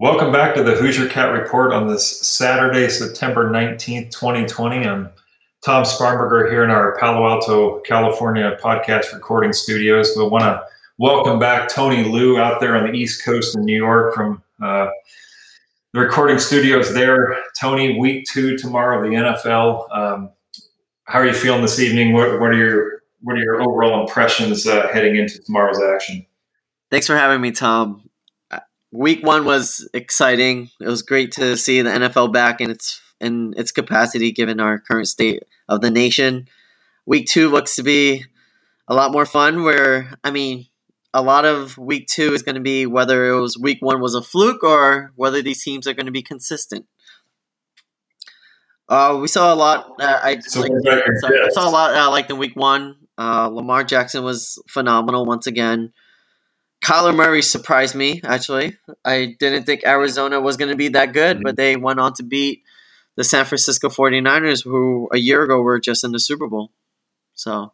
Welcome back to the Hoosier Cat Report on this Saturday, September 19th, 2020. I'm Tom Sparberger here in our Palo Alto, California podcast recording studios. We want to welcome back Tony Liu out there on the East Coast in New York from uh, the recording studios there. Tony, week two tomorrow, the NFL. Um, how are you feeling this evening? What, what, are your what are your overall impressions uh, heading into tomorrow's action? Thanks for having me, Tom week one was exciting. It was great to see the NFL back in its in its capacity given our current state of the nation. Week two looks to be a lot more fun. Where I mean, a lot of week two is going to be whether it was week one was a fluke or whether these teams are going to be consistent. Uh, we saw a lot. Uh, I, so like, I saw a lot. Uh, like in week one, uh, Lamar Jackson was phenomenal once again. Kyler Murray surprised me, actually. I didn't think Arizona was going to be that good, but they went on to beat the San Francisco 49ers, who a year ago were just in the Super Bowl. So.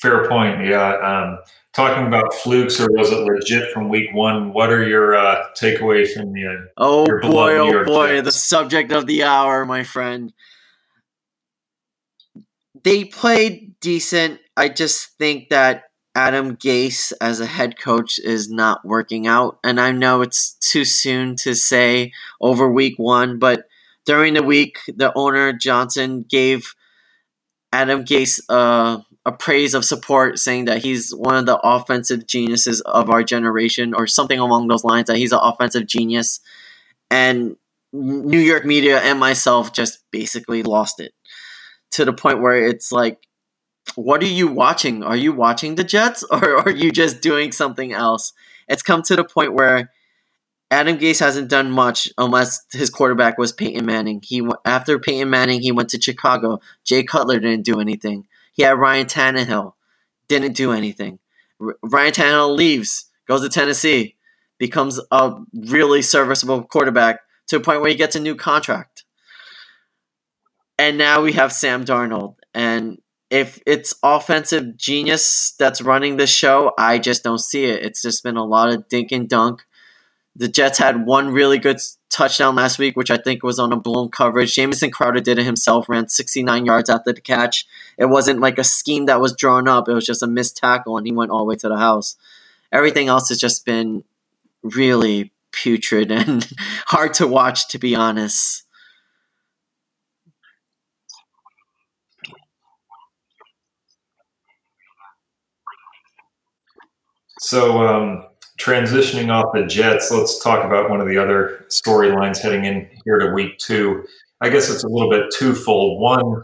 Fair point. Yeah. Um, talking about flukes, or was it legit from week one? What are your uh, takeaways from the. Uh, oh, boy, oh, boy. The subject of the hour, my friend. They played decent I just think that Adam Gase as a head coach is not working out. And I know it's too soon to say over week one, but during the week, the owner, Johnson, gave Adam Gase uh, a praise of support, saying that he's one of the offensive geniuses of our generation, or something along those lines, that he's an offensive genius. And New York media and myself just basically lost it to the point where it's like what are you watching? Are you watching the Jets or are you just doing something else? It's come to the point where Adam Gase hasn't done much unless his quarterback was Peyton Manning. He after Peyton Manning, he went to Chicago. Jay Cutler didn't do anything. He had Ryan Tannehill, didn't do anything. R- Ryan Tannehill leaves, goes to Tennessee, becomes a really serviceable quarterback to a point where he gets a new contract. And now we have Sam Darnold, and if it's offensive genius that's running the show, I just don't see it. It's just been a lot of dink and dunk. The Jets had one really good touchdown last week, which I think was on a blown coverage. Jamison Crowder did it himself, ran 69 yards after the catch. It wasn't like a scheme that was drawn up, it was just a missed tackle, and he went all the way to the house. Everything else has just been really putrid and hard to watch, to be honest. So, um, transitioning off the Jets, let's talk about one of the other storylines heading in here to week two. I guess it's a little bit twofold. One,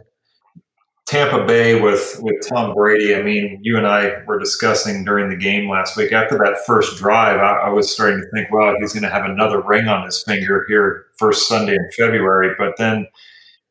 Tampa Bay with with Tom Brady. I mean, you and I were discussing during the game last week. After that first drive, I, I was starting to think, well, he's going to have another ring on his finger here first Sunday in February. But then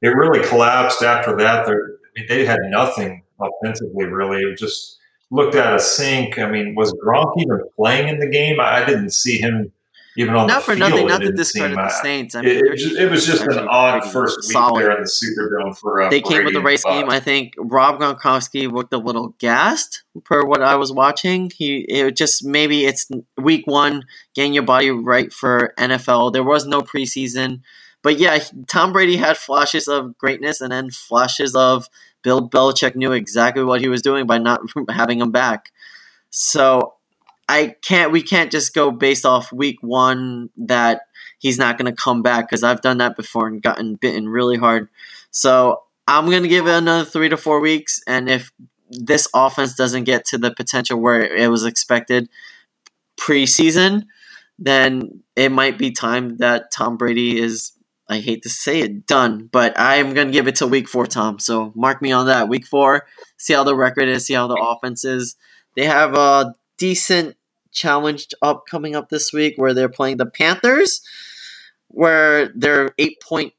it really collapsed after that. I mean, they had nothing offensively, really. It was just looked at a sink. I mean, was Gronk even playing in the game? I didn't see him even on not the for field. nothing, not to discredit the Saints. I mean, it, just, it was just an odd first week solid. there in the Superdome for. Uh, they came Brady with the race game. I think Rob Gronkowski looked a little gassed per what I was watching. He it just maybe it's week one, getting your body right for NFL. There was no preseason. But yeah, Tom Brady had flashes of greatness and then flashes of Bill Belichick knew exactly what he was doing by not having him back. So I can't. We can't just go based off week one that he's not going to come back because I've done that before and gotten bitten really hard. So I'm going to give it another three to four weeks, and if this offense doesn't get to the potential where it was expected preseason, then it might be time that Tom Brady is I hate to say it, done. But I am going to give it to week four, Tom. So mark me on that. Week four, see how the record is, see how the offense is. They have a decent challenge up coming up this week where they're playing the Panthers, where they're eight point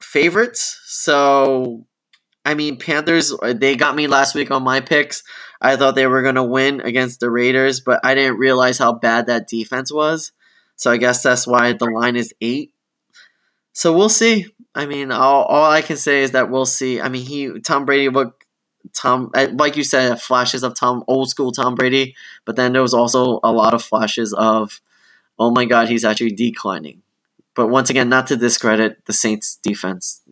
favorites. So, I mean, Panthers, they got me last week on my picks. I thought they were going to win against the Raiders, but I didn't realize how bad that defense was. So I guess that's why the line is eight. So we'll see. I mean, all, all I can say is that we'll see. I mean, he Tom Brady looked Tom, uh, like you said, flashes of Tom, old school Tom Brady, but then there was also a lot of flashes of, oh my God, he's actually declining. But once again, not to discredit the Saints defense,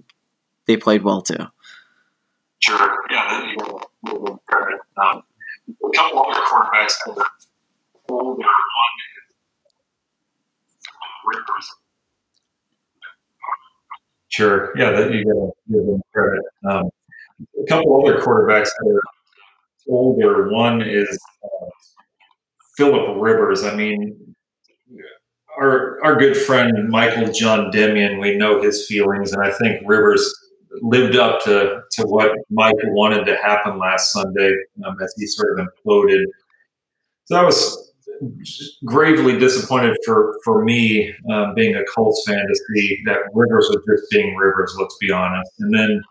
they played well too. Sure, yeah. Um, a couple other quarterbacks that were older. One is Rivers. Sure, yeah, that you got to give them credit. Um, a couple other quarterbacks that are older. One is uh, Philip Rivers. I mean, our our good friend Michael John Demian. We know his feelings, and I think Rivers lived up to to what Mike wanted to happen last Sunday um, as he sort of imploded. So I was gravely disappointed for for me, um, being a Colts fan, to see that Rivers was just being Rivers. Let's be honest. And then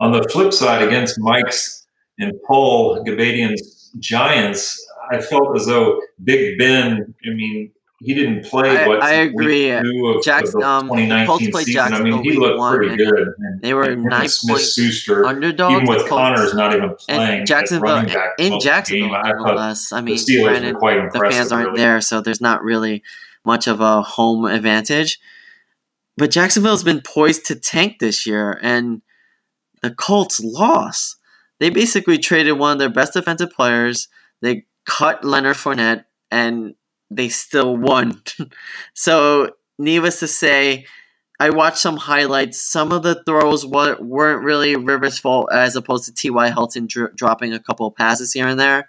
on the flip side, against Mike's and Paul Gabadian's Giants, I felt as though Big Ben. I mean, he didn't play. What I, I agree. Of, Jackson, of the 2019 um, season. I mean, he looked pretty good. And, they were nine Smith Schuster, underdogs. Even with Connors not even playing, and Jacksonville in Jacksonville, game, nonetheless. I, I mean, the, granted, the fans aren't really. there, so there's not really much of a home advantage. But Jacksonville's been poised to tank this year, and the Colts lost. They basically traded one of their best defensive players. They cut Leonard Fournette, and they still won. so, needless to say, I watched some highlights. Some of the throws weren't really Rivers' fault, as opposed to T.Y. Hilton dro- dropping a couple passes here and there.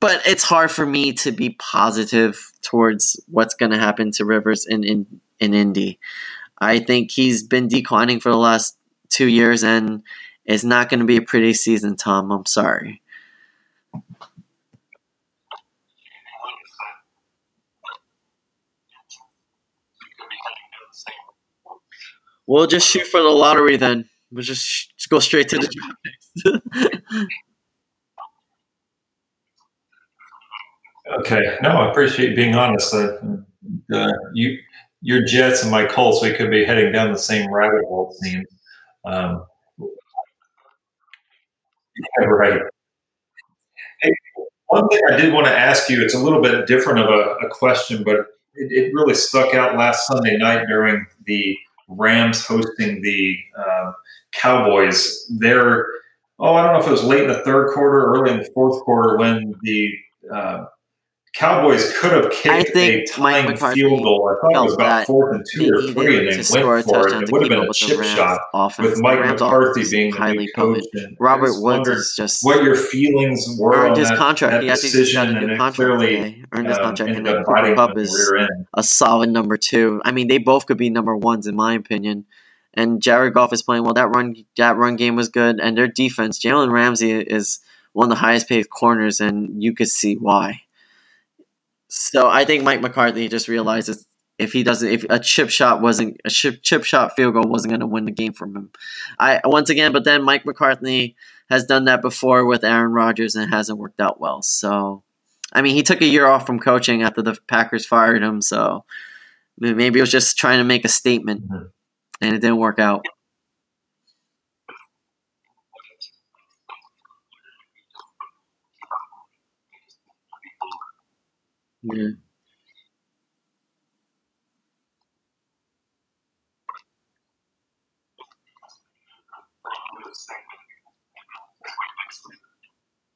But it's hard for me to be positive towards what's going to happen to Rivers in, in, in Indy. I think he's been declining for the last two years, and it's not going to be a pretty season, Tom. I'm sorry. We'll just shoot for the lottery then. We'll just, sh- just go straight to the draft. okay. No, I appreciate being honest. Uh, uh, you, your Jets and my Colts, we could be heading down the same rabbit hole. It. Um, yeah, right. Hey, one thing I did want to ask you, it's a little bit different of a, a question, but it, it, really stuck out last Sunday night during the Rams hosting the uh, Cowboys. There, oh, I don't know if it was late in the third quarter, early in the fourth quarter, when the uh, Cowboys could have kicked a tying field goal. I thought it was about fourth and two or three, and they went for it. It would have been a chip shot offense. with Mike McCarthy being the new coach. Robert Woods is just what your feelings were on his that, contract. that he decision, and contract clearly. Earned his um, contract, and ended then up Cooper biting Kupp him in is the rear end. a solid number two. I mean, they both could be number ones in my opinion. And Jared Goff is playing well. That run that run game was good, and their defense. Jalen Ramsey is one of the highest paid corners, and you could see why. So I think Mike McCarthy just realizes if he doesn't, if a chip shot wasn't a chip, chip shot field goal wasn't going to win the game from him. I once again, but then Mike McCarthy has done that before with Aaron Rodgers and it hasn't worked out well. So, I mean, he took a year off from coaching after the Packers fired him. So maybe it was just trying to make a statement, Mm-hmm. and it didn't work out. Yeah.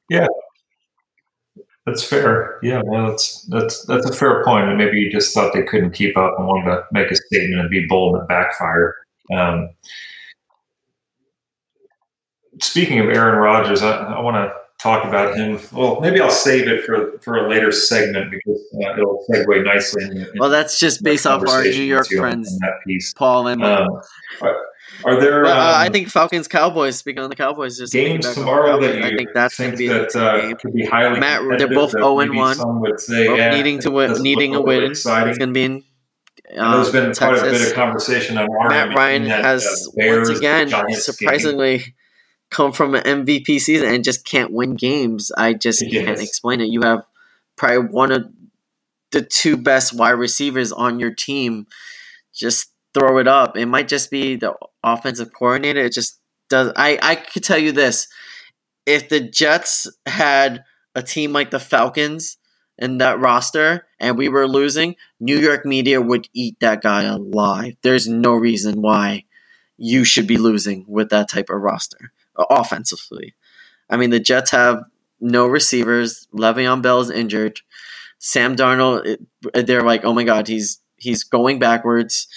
Yeah, that's fair. Yeah, that's that's that's a fair point. And maybe you just thought they couldn't keep up and wanted to make a statement and be bold and backfire. Um, speaking of Aaron Rodgers, I, I want to talk about him. Well, maybe I'll save it for for a later segment because uh, it'll segue nicely. In, in Well, that's just based off our New York friends, that piece. Paul and. Um, are, are there? Well, uh, um, I think Falcons Cowboys. Speaking on the Cowboys, just games tomorrow that you I think that's think be that uh, could be highly Matt, they're both that 0 and maybe 1. Some would say, Both yeah, needing to win, needing a win. Exciting. It's going to be in. Know there's um, been quite a bit of conversation on Matt Ryan that, has uh, once again surprisingly. game. Come from an MVP season and just can't win games. I just can't explain it. You have probably one of the two best wide receivers on your team. Just throw it up. It might just be the offensive coordinator. It just does. I I could tell you this. if the Jets had a team like the Falcons in that roster and we were losing, New York media would eat that guy alive. There's no reason why you should be losing with that type of roster offensively. I mean, the Jets have no receivers. Le'Veon Bell is injured. Sam Darnold, they're like, oh my god, he's he's going backwards.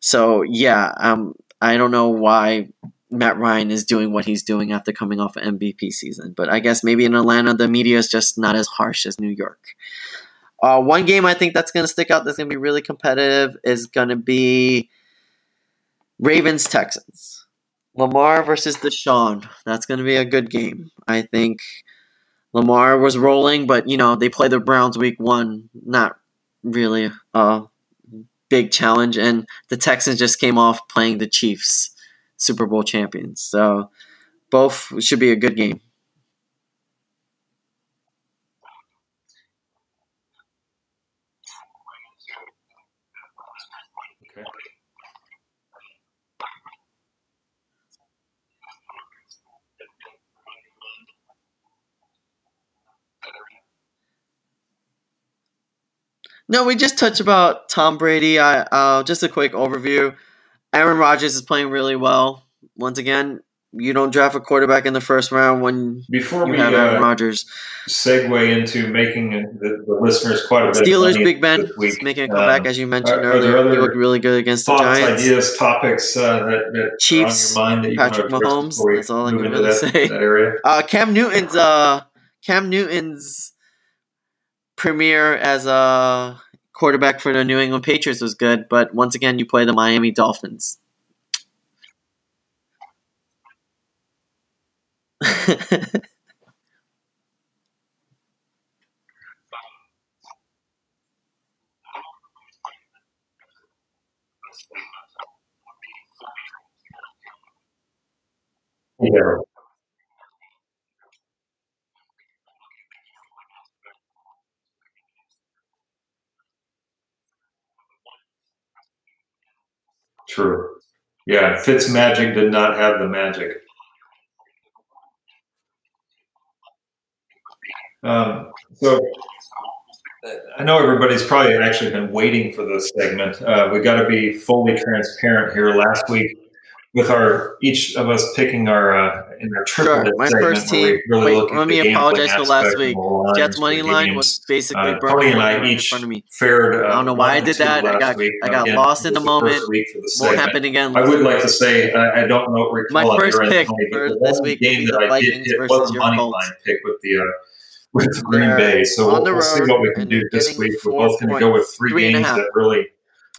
So yeah, um, I don't know why Matt Ryan is doing what he's doing after coming off MVP season, but I guess maybe in Atlanta the media is just not as harsh as New York. Uh, one game I think that's going to stick out that's going to be really competitive is going to be Ravens Texans. Lamar versus Deshaun. That's going to be a good game. I think Lamar was rolling, but you know they play the Browns week one. Not really a big challenge, and the Texans just came off playing the Chiefs, Super Bowl champions. So both should be a good game. No, we just touched about Tom Brady. I uh, just a quick overview. Aaron Rodgers is playing really well. Once again, you don't draft a quarterback in the first round when before you we have Aaron uh, Rodgers. segue into making the, the listeners quite a bit. Steelers, of Big Ben is making a comeback, Um, as you mentioned are- earlier. He other looked really good against the thoughts, Giants. ideas, topics uh, that, that Chiefs, are on your mind that you Patrick want to Mahomes, that's all I can really that, say. that area. Uh, Cam Newton's uh, Cam Newton's premiere as a quarterback for the New England Patriots was good, but once again, you play the Miami Dolphins. Yeah. True. Yeah, Fitz Magic did not have the magic. Um, so uh, I know everybody's probably actually been waiting for this segment. Uh, we got to be fully transparent here. Last week, with our each of us picking our uh, in our triple Sure, my first team- really wait, let me apologize for last week. Jets money line games. was basically Uh, broken Tony and I in each front of me. fared. Uh, I don't know why I did that. I got- week. I got Again, lost in the moment. Won't happen again. I would like to say uh, I don't know. What we're going to My first pick for this week game that I did versus was a money line pick with the uh, with Green Bay. So we'll, see what we can do this week. We're both going to go with three games that really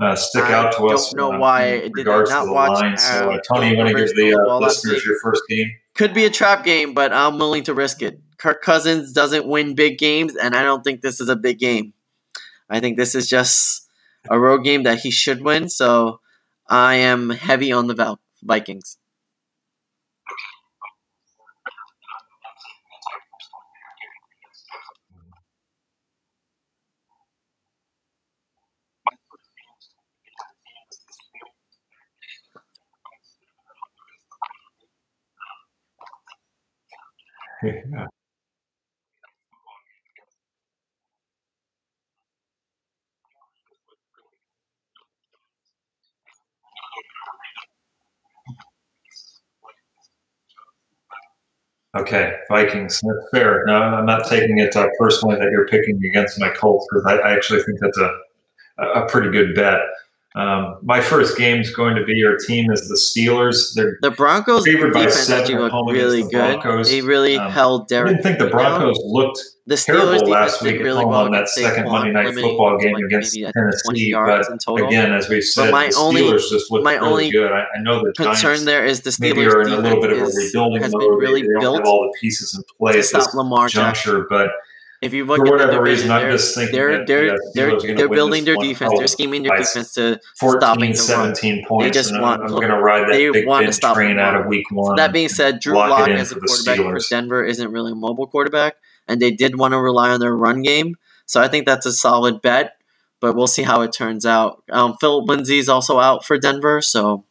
uh, stick I out to us. don't know why in I did not to the watch, line. So, uh, uh, Tony, you want to give the uh, listeners your first game? Could be a trap game, but I'm willing to risk it. Kirk Cousins doesn't win big games, and I don't think this is a big game. I think this is just a road game that he should win. So I am heavy on the Vikings. Okay, Vikings. That's fair. No, I'm not taking it uh, personally that you're picking against my Colts because I, I actually think that's a a pretty good bet. Um, my first game is going to be our team is the Steelers. They're The Broncos Favored by seven looked home really the good. Broncos. They really Um, held I didn't think the Henry down. Broncos looked The Steelers terrible last week at home well on that second Monday night football game like against maybe, I think, 20 Tennessee. But in total. again, as we said, my the only- Steelers just looked my really only good. I, I know the concern Giants there is the maybe Steelers are in a little bit of a is, rebuilding mode. been really they don't built have all the pieces in place to at stop this Lamar Jackson. juncture, but If you look for at the whatever reason, I'm they're just thinking they're they're the they're, are they're building their defense. They're scheming their defense to 14, stopping the run. 17 points. They just want- I'm, I'm going to ride that they big want to stop train out of week one. That being said, Drew lock as a quarterback for Denver isn't really a mobile quarterback, and they did want to rely on their run game. So I think that's a solid bet, but we'll see how it turns out. Um, Philip Lindsay's also out for Denver, so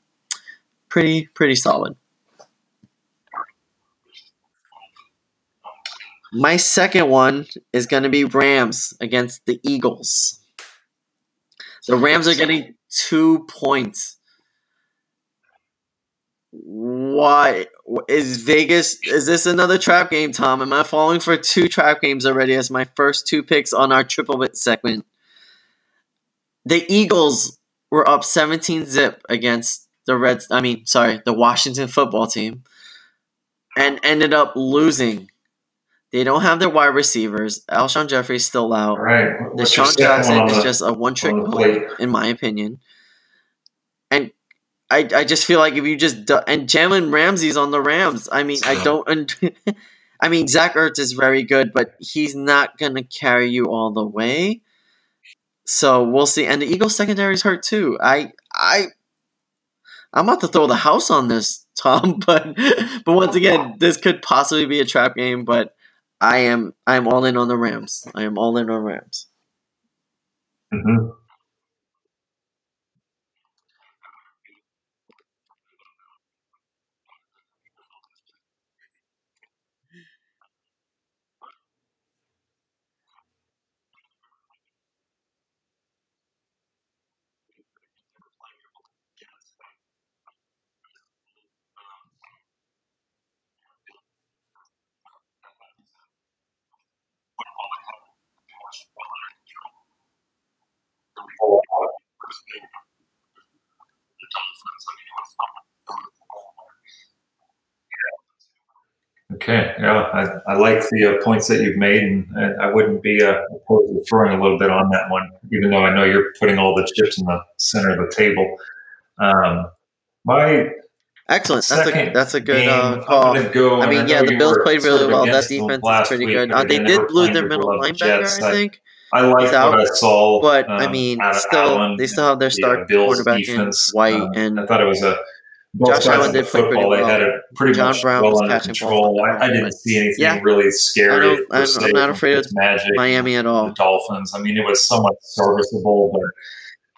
pretty pretty solid. My second one is going to be Rams against the Eagles. The Rams are getting two points. Why is Vegas? Is this another trap game, Tom? Am I falling for two trap games already as my first two picks on our triple bit segment? The Eagles were up 17 zip against the Reds. I mean, sorry, the Washington football team, and ended up losing. They don't have their wide receivers. Alshon Jeffery's still out. Right. DeSean Jackson is just a one trick play, in my opinion. And I, I just feel like if you just do, and Jalen Ramsey's on the Rams. I mean, I don't. I mean, Zach Ertz is very good, but he's not gonna carry you all the way. So we'll see. And the Eagles secondary is hurt too. I I I'm about to throw the house on this, Tom. But but once again, this could possibly be a trap game. But I am I am all in on the Rams. I am all in on Rams. Mm-hmm. Okay, yeah, I, I like the uh, points that you've made, and, I wouldn't be uh, opposed to throwing a little bit on that one, even though I know you're putting all the chips in the center of the table. Um, my excellent. That's a that's a good uh, call. Go, I mean, I yeah, the Bills played really well. That defense is pretty good. Uh, they did lose their middle linebacker, I think. I like what I saw, but um, I mean, still, they still have their star yeah, quarterback in White, um, and I thought it was a Josh Allen did play pretty well. They had it pretty John much Brown well was under catching control. balls. I, I didn't see anything Yeah. really scary. I don't, I'm, I'm not afraid of Magic, Miami at all. the Dolphins. I mean, it was somewhat serviceable, but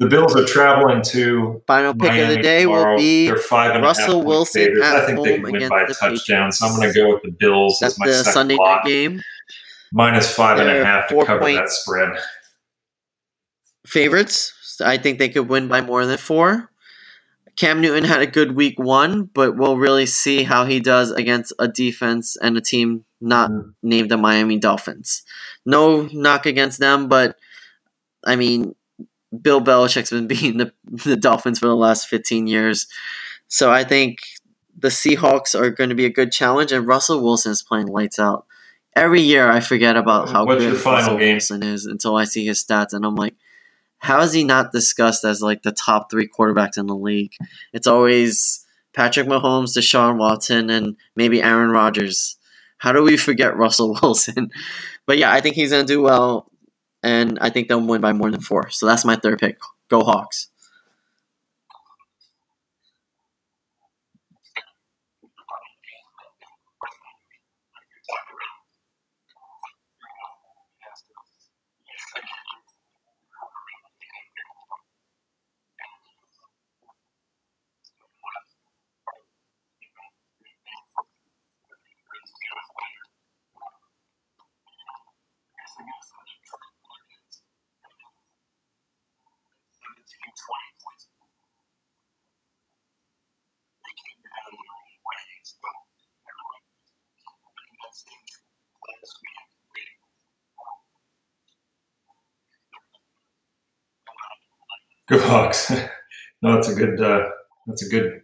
the Bills are traveling to Final pick Miami of the day tomorrow. will be They're five and a Russell Wilson favorites. at I think they can win by a touchdown. So I'm going to go with the Bills that's as my the Sunday night game. Minus five and a half to cover that spread. Favorites. I think they could win by more than four. Cam Newton had a good week one, but we'll really see how he does against a defense and a team not Mhm. named the Miami Dolphins. No knock against them, but I mean, Bill Belichick's been beating the, the Dolphins for the last 15 years. So I think the Seahawks are going to be a good challenge, and Russell Wilson is playing lights out. Every year I forget about how What's good your final Russell game? Wilson is until I see his stats, and I'm like, how is he not discussed as like the top three quarterbacks in the league? It's always Patrick Mahomes, Deshaun Watson, and maybe Aaron Rodgers. How do we forget Russell Wilson? But yeah, I think he's gonna do well, and I think they'll win by more than four. So that's my third pick. Go Hawks. Go Hawks. no, that's a good. Uh, that's a good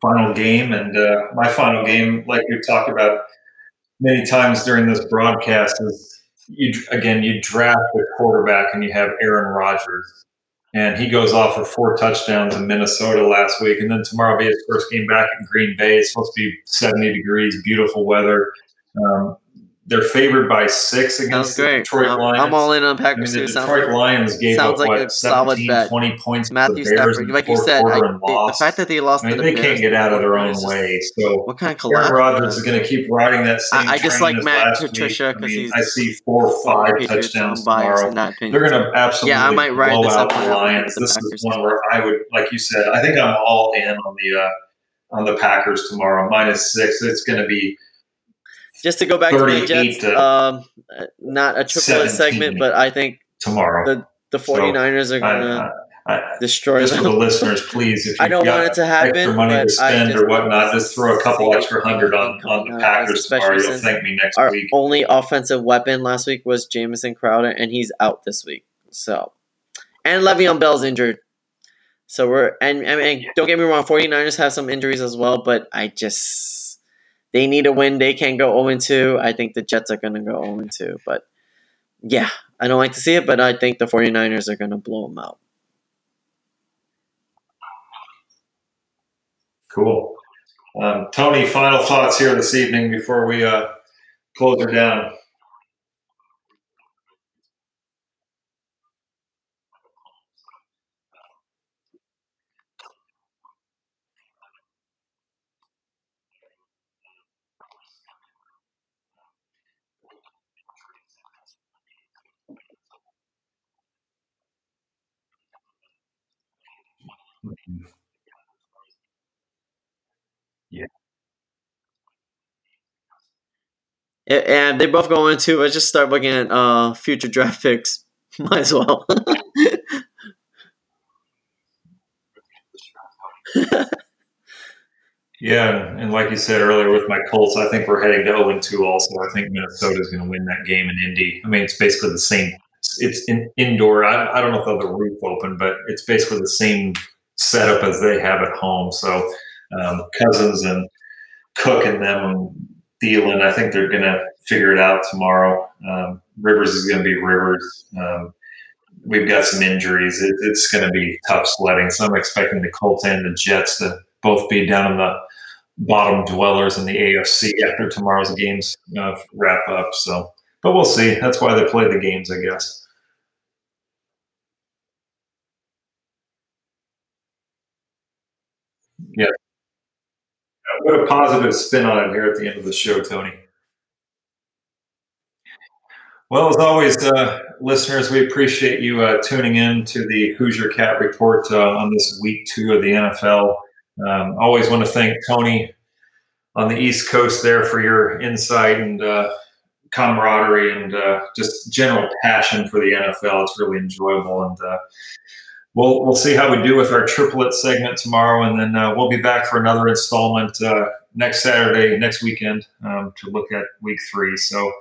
final game, and uh, my final game, like we've talked about many times during this broadcast, is you again you draft a quarterback and you have Aaron Rodgers, and he goes off for four touchdowns in Minnesota last week, and then tomorrow will be his first game back in Green Bay. It's supposed to be seventy degrees, beautiful weather. Um, they're favored by six against the. Detroit I'm, Lions. I'm all in on I mean, Packers the Detroit Lions gave sounds up like what, a solid 17, bet. 20 points to Matthew the Bears Stafford, in the like you said, I, the, fact that they lost I mean, to the they Bears can't get out of their own just- way. So What kind of Aaron collapse? Rodgers is going to keep riding that same I- I just train like Matt Patricia week. I mean, he's I see four or five touchdowns tomorrow. in that. They're going to absolutely Yeah, I might ride blow this out up the Lions. This is one where I would, like you said, I think I'm all in on the uh, on the Packers tomorrow minus six. It's going to be just to go back to the Jets, to um, not a triple segment, but I think tomorrow the the 49ers so, are going to destroy just them. for the listeners, please. If I don't want it to happen. Extra money to spend or whatnot, just throw a couple extra hundred on, on the Packers tomorrow. You'll thank me next our week. only offensive weapon last week was Jamison Crowder, and he's out this week. So, and Le'Veon Bell's injured. So we're and, and don't get me wrong, 49ers have some injuries as well, but I just they need a win. They can't go 0 2. I think the Jets are going to go 0 2. But yeah, I don't like to see it, but I think the 49ers are going to blow them out. Cool. Um, Tony, final thoughts here this evening before we uh, close her down. Yeah. And they both go into. I just start looking at uh, future draft picks. Might as well. yeah, and like you said earlier with my Colts, I think we're heading to 0 2 also. I think Minnesota is going to win that game in Indy. I mean, it's basically the same. It's in, indoor. I, I don't know if they'll have the roof open, but it's basically the same setup as they have at home. So um, Cousins and Cook and them Thielen, I think they're going to figure it out tomorrow. Um, Rivers is going to be Rivers. Um, we've got some injuries. It, it's going to be tough sledding. So I'm expecting the Colts and the Jets to both be down in the bottom dwellers in the AFC after tomorrow's games uh, wrap up. So, but we'll see. That's why they play the games, I guess. Yeah. What a positive spin on it here at the end of the show, Tony. Well, as always, uh, listeners, we appreciate you uh, tuning in to the Hoosier Cat Report uh, on this week two of the NFL. Um, always want to thank Tony on the East Coast there for your insight and uh, camaraderie and uh, just general passion for the NFL. It's really enjoyable and uh, we'll we'll see how we do with our triplet segment tomorrow, and then uh, we'll be back for another installment uh, next Saturday, next weekend, um, to look at week three. So.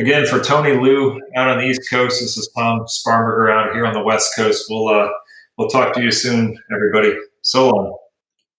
Again, for Tony Lou out on the East Coast, this is Tom Sparberger out here on the West Coast. We'll uh, we'll talk to you soon, everybody. So long.